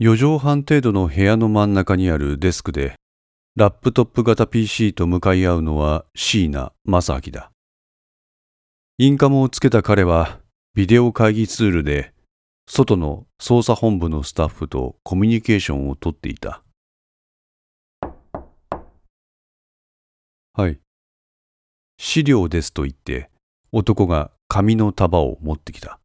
4畳半程度の部屋の真ん中にあるデスクで、ラップトップ型 PC と向かい合うのは椎名正明だ。インカムをつけた彼は、ビデオ会議ツールで、外の捜査本部のスタッフとコミュニケーションをとっていた。はい。資料ですと言って、男が紙の束を持ってきた。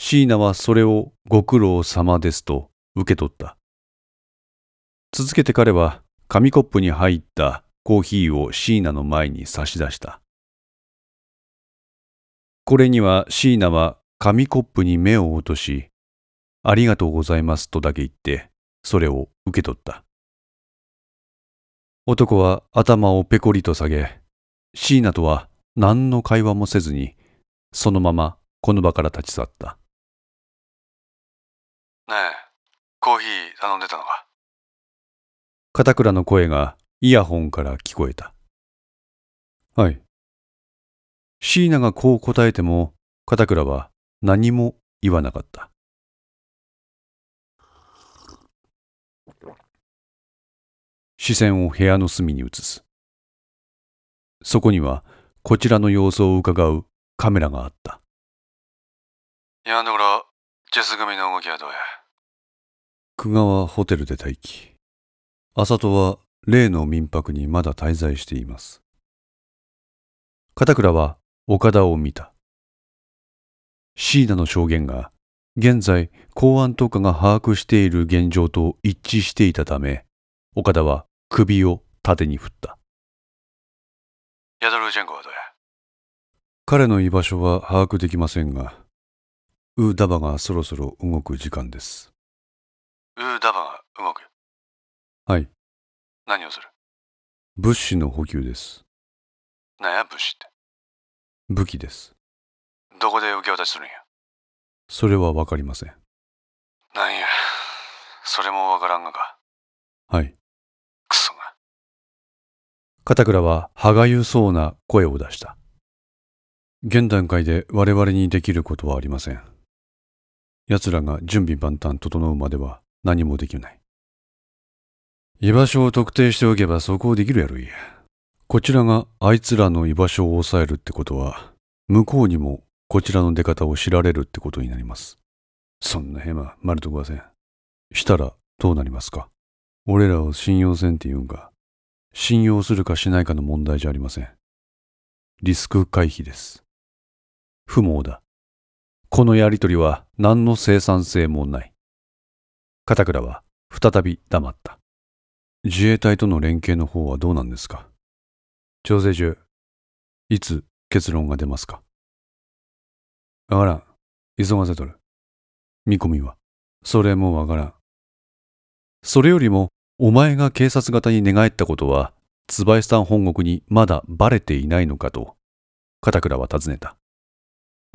椎名はそれをご苦労様ですと受け取った。続けて彼は紙コップに入ったコーヒーを椎名の前に差し出した。これには椎名は紙コップに目を落とし、ありがとうございますとだけ言って、それを受け取った。男は頭をペコリと下げ、椎名とは何の会話もせずに、そのままこの場から立ち去った。ねえ、コーヒー頼んでたのか？片倉の声がイヤホンから聞こえた。はい。椎名がこう答えても、片倉は何も言わなかった。視線を部屋の隅に移す。そこには、こちらの様子を伺うカメラがあった。やんどころ、チェス組の動きはどうや？久川ホテルで待機。浅戸は例の民泊にまだ滞在しています。片倉は岡田を見た。椎名の証言が現在公安とかが把握している現状と一致していたため、岡田は首を縦に振った。ヤドルーチェンコはどうや？彼の居場所は把握できませんが、ウーダバがそろそろ動く時間です。ウーダバが動くはい。何をする？物資の補給です。何や物資って？武器です。どこで受け渡しするんや？それはわかりません。なんや、それもわからんがか。はい。クソが。片倉は歯がゆそうな声を出した。現段階で我々にできることはありません。奴らが準備万端整うまでは何もできない。居場所を特定しておけばそこをできるやろいや。こちらがあいつらの居場所を抑えるってことは、向こうにもこちらの出方を知られるってことになります。そんなヘマ、まるとごません。したらどうなりますか？俺らを信用せんって言うんか？信用するかしないかの問題じゃありません。リスク回避です。不毛だ。このやりとりは何の生産性もない。片倉は再び黙った。自衛隊との連携の方はどうなんですか？調整中。いつ結論が出ますか？わからん。急がせとる。見込みは。それもわからん。それよりも、お前が警察方に寝返ったことは、椿さん本国にまだバレていないのかと、片倉は尋ねた。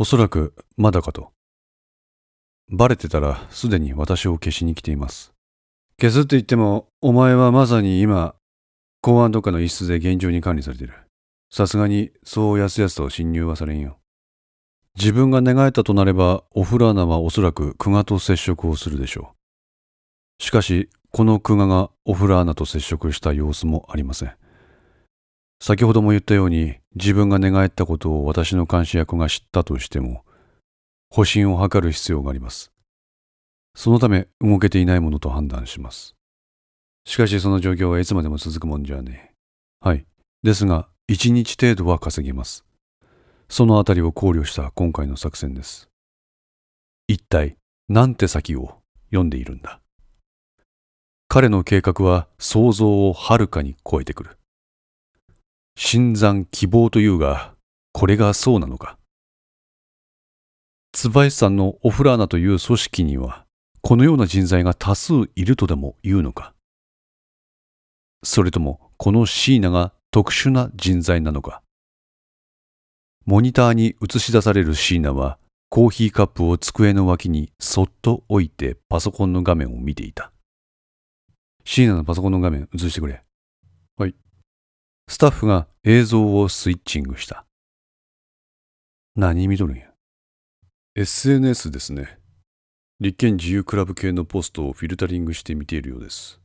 おそらく、まだかと。バレてたら、すでに私を消しに来ています。消すって言っても、お前はまさに今、公安とかの一室で厳重に管理されている。さすがに、そうやすやすと侵入はされんよ。自分が願えたとなれば、オフラーナはおそらく久我と接触をするでしょう。しかし、この久我がオフラーナと接触した様子もありません。先ほども言ったように、自分が願えたことを私の監視役が知ったとしても、保身を図る必要があります。そのため動けていないものと判断します。しかしその状況はいつまでも続くもんじゃねえ。はい。ですが、一日程度は稼げます。そのあたりを考慮した今回の作戦です。一体、なんて先を読んでいるんだ?彼の計画は想像をはるかに超えてくる。新参希望というが、これがそうなのか。椿さんのオフラーナという組織には、このような人材が多数いるとでも言うのか。それとも、この椎名が特殊な人材なのか。モニターに映し出される椎名は、コーヒーカップを机の脇にそっと置いてパソコンの画面を見ていた。椎名のパソコンの画面映してくれ。はい。スタッフが映像をスイッチングした。何見とるんや。SNS ですね。立憲自由クラブ系のポストをフィルタリングして見ているようです。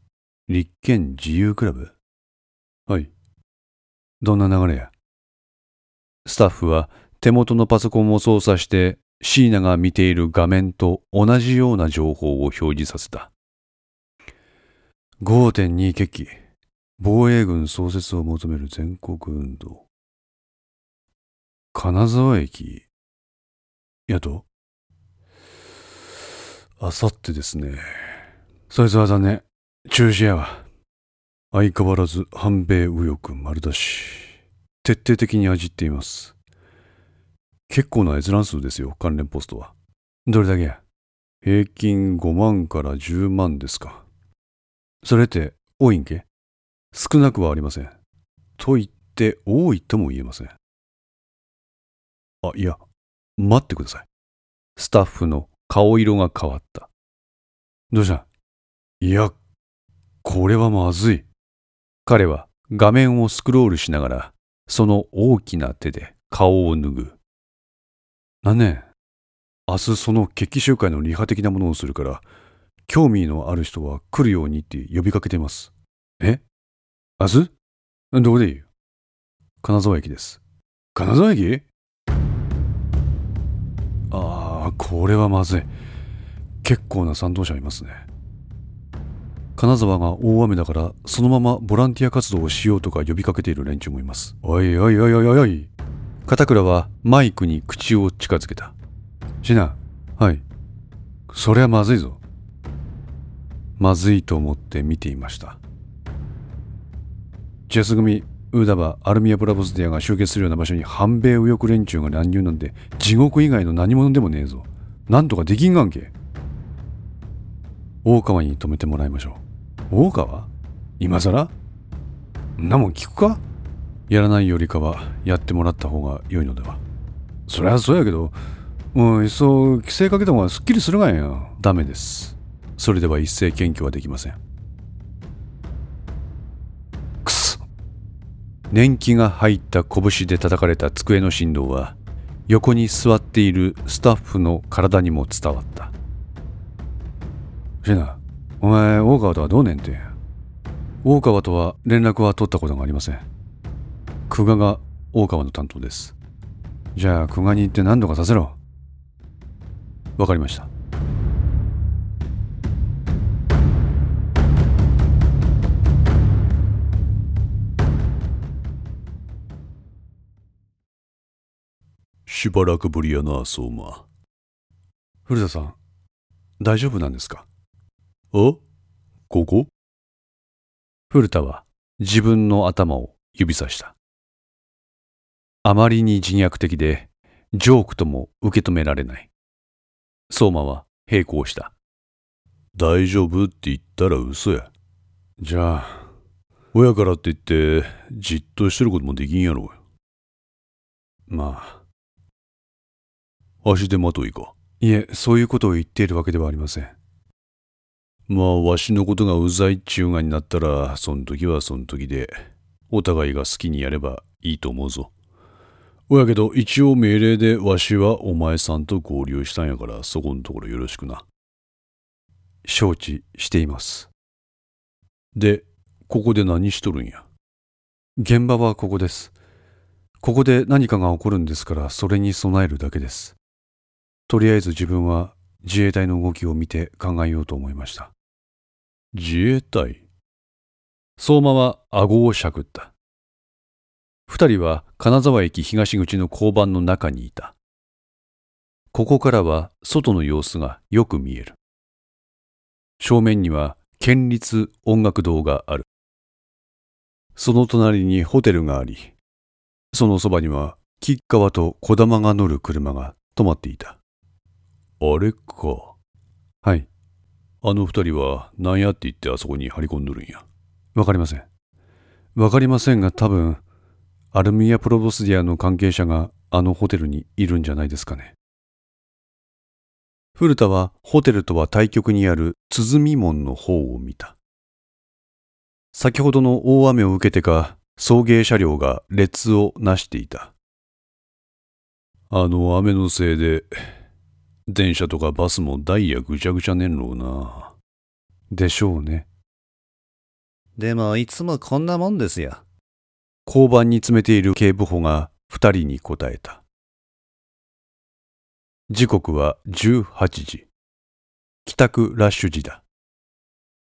立憲自由クラブ？はい。どんな流れや？スタッフは手元のパソコンを操作して椎名が見ている画面と同じような情報を表示させた。5.2決起。防衛軍創設を求める全国運動。金沢駅。やとあさってですね。そいつは残念。中止やわ。相変わらず反米右翼丸出し。徹底的に味っています。結構な閲覧数ですよ、関連ポストは。どれだけや？平均5万から10万ですか。それって多いんけ？少なくはありません。と言って多いとも言えません。あ、いや、待ってください。スタッフの顔色が変わった。どうした？いや、これはまずい。彼は画面をスクロールしながら、その大きな手で顔を拭う。なんね明日その決起集会のリハ的なものをするから、興味のある人は来るようにって呼びかけてます。え？明日どこでいい金沢駅です。金沢駅？ああ、これはまずい。結構な賛同者いますね。金沢が大雨だから、そのままボランティア活動をしようとか呼びかけている連中もいます。おいおいおいおいおいおい。片倉はマイクに口を近づけた。シナ、はい。そりゃまずいぞ。まずいと思って見ていました。ジェス組、ウーダバ、アルミア・ブラボスディアが集結するような場所に反米右翼連中が乱入なんて地獄以外の何者でもねえぞ。なんとかできんがんけ。大川に止めてもらいましょう。大川今更んなもん聞くかやらないよりかはやってもらった方が良いのでは。そりゃそうやけど、もういっそ規制かけた方がすっきりするがんや。ダメです。それでは一斉検挙はできません。年季が入った拳で叩かれた机の振動は横に座っているスタッフの体にも伝わった。シナ、お前、大川とはどうねんて？大川とは連絡は取ったことがありません。久我が大川の担当です。じゃあ、久我に行って何とかさせろ。わかりました。しばらくぶりやな、相馬。古田さん、大丈夫なんですか？あここ？古田は自分の頭を指さした。あまりに自虐的で、ジョークとも受け止められない。相馬は並行した。大丈夫って言ったら嘘や。じゃあ、親からって言って、じっとしてることもできんやろう。まあ。足で待といか。いえ、そういうことを言っているわけではありません。まあ、わしのことがうざいっちゅうがになったら、そん時はそん時で、お互いが好きにやればいいと思うぞ。おやけど、一応命令でわしはお前さんと合流したんやから、そこんところよろしくな。承知しています。で、ここで何しとるんや？現場はここです。ここで何かが起こるんですから、それに備えるだけです。とりあえず自分は自衛隊の動きを見て考えようと思いました。自衛隊？相馬は顎をしゃくった。二人は金沢駅東口の交番の中にいた。ここからは外の様子がよく見える。正面には県立音楽堂がある。その隣にホテルがあり、そのそばには吉川と小玉が乗る車が止まっていた。あれか。はい。あの二人は何やって言ってあそこに張り込んどるんや。わかりません。わかりませんが多分、アルミア・プロボスディアの関係者があのホテルにいるんじゃないですかね。古田はホテルとは対極にある鼓門の方を見た。先ほどの大雨を受けてか、送迎車両が列をなしていた。あの雨のせいで、電車とかバスもダイヤぐちゃぐちゃねんろうな。でしょうね。でもいつもこんなもんですよ。交番に詰めている警部補が二人に答えた。時刻は18時。帰宅ラッシュ時だ。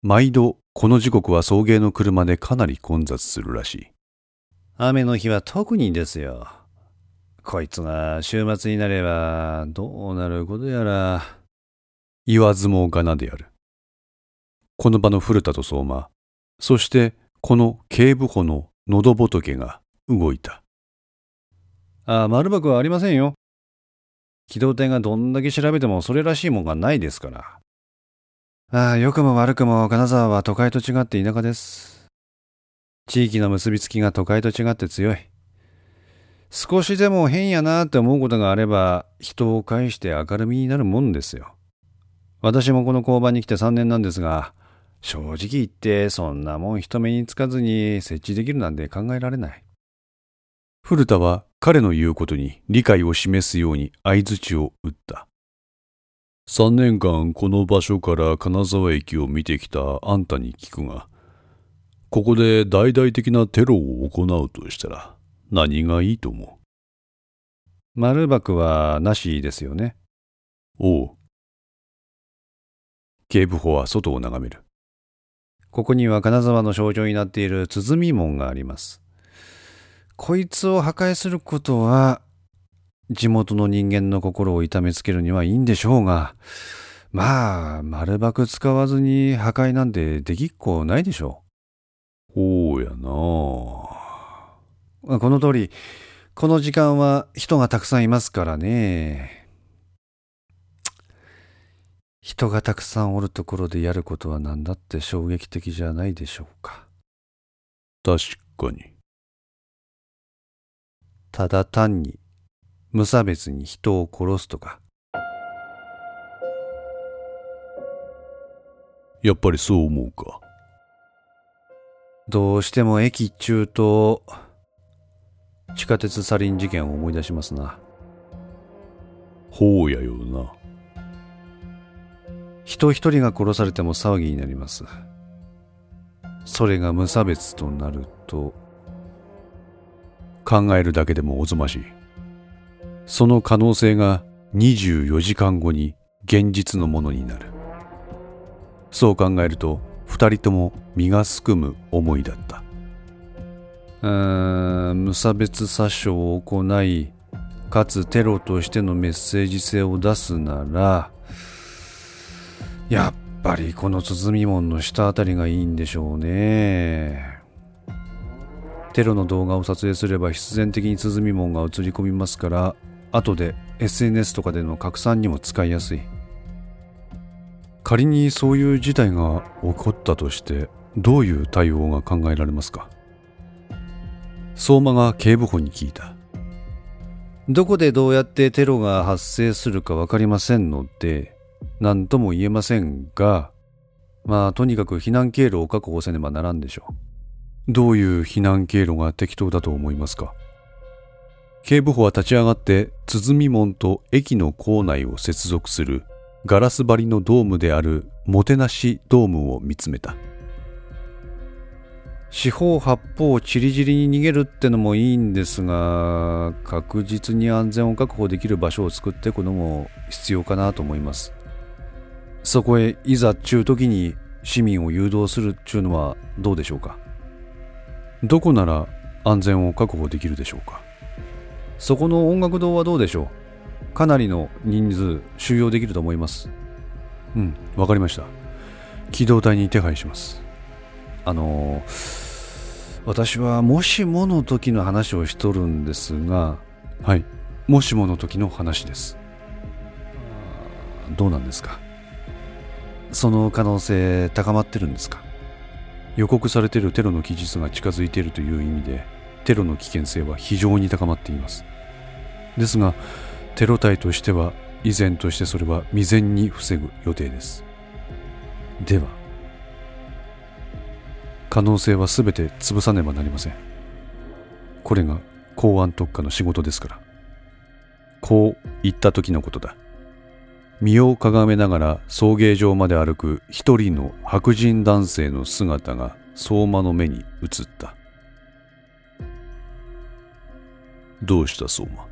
毎度この時刻は送迎の車でかなり混雑するらしい。雨の日は特にですよ。こいつが週末になればどうなることやら。言わずもがなである。この場の古田と相馬、そしてこの警部補の喉仏が動いた。ああ、丸箱はありませんよ。機動隊がどんだけ調べてもそれらしいもんがないですから。ああ、良くも悪くも金沢は都会と違って田舎です。地域の結びつきが都会と違って強い。少しでも変やなって思うことがあれば、人を介して明るみになるもんですよ。私もこの交番に来て3年なんですが、正直言ってそんなもん人目につかずに設置できるなんて考えられない。古田は彼の言うことに理解を示すように相槌を打った。3年間この場所から金沢駅を見てきたあんたに聞くが、ここで大々的なテロを行うとしたら、何がいいと思う？丸幕はなしですよね。おう。警部補は外を眺める。ここには金沢の象徴になっている鼓門があります。こいつを破壊することは、地元の人間の心を痛めつけるにはいいんでしょうが、まあ、丸幕使わずに破壊なんてできっこないでしょう。ほうやなこの通り、この時間は人がたくさんいますからね。人がたくさんおるところでやることは何だって衝撃的じゃないでしょうか。確かに。ただ単に無差別に人を殺すとか。やっぱりそう思うか。どうしても駅中と地下鉄サリン事件を思い出しますな。ほうやよな。人一人が殺されても騒ぎになります。それが無差別となると、考えるだけでもおぞましい。その可能性が24時間後に現実のものになる。そう考えると、二人とも身がすくむ思いだった。無差別殺傷を行い、かつテロとしてのメッセージ性を出すなら、やっぱりこの鼓門の下あたりがいいんでしょうね。テロの動画を撮影すれば必然的に鼓門が映り込みますから、後で SNS とかでの拡散にも使いやすい。仮にそういう事態が起こったとして、どういう対応が考えられますか？相馬が警部補に聞いた。どこでどうやってテロが発生するか分かりませんので、何とも言えませんが、まあとにかく避難経路を確保せねばならんでしょう。どういう避難経路が適当だと思いますか？警部補は立ち上がって鼓門と駅の構内を接続するガラス張りのドームであるもてなしドームを見つめた。四方八方ちりぢりに逃げるってのもいいんですが確実に安全を確保できる場所を作っていくのも必要かなと思います。そこへいざっちゅう時に市民を誘導するっちゅうのはどうでしょうか？どこなら安全を確保できるでしょうか？そこの音楽堂はどうでしょう？かなりの人数収容できると思います。うんわかりました。機動隊に手配します。あの私はもしもの時の話をしとるんですがはい。もしもの時の話です。どうなんですか？その可能性高まってるんですか？予告されているテロの期日が近づいているという意味でテロの危険性は非常に高まっています。ですがテロ隊としては依然としてそれは未然に防ぐ予定です。では可能性は全て潰さねばなりません。これが公安特化の仕事ですから。こう言った時のことだ。身をかがめながら送迎場まで歩く一人の白人男性の姿が相馬の目に映った。どうした相馬？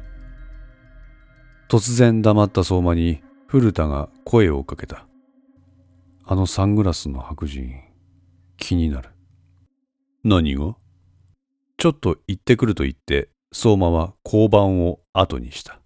突然黙った相馬に古田が声をかけた。あのサングラスの白人気になる。何が？ちょっと行ってくると言って相馬は交番を後にした。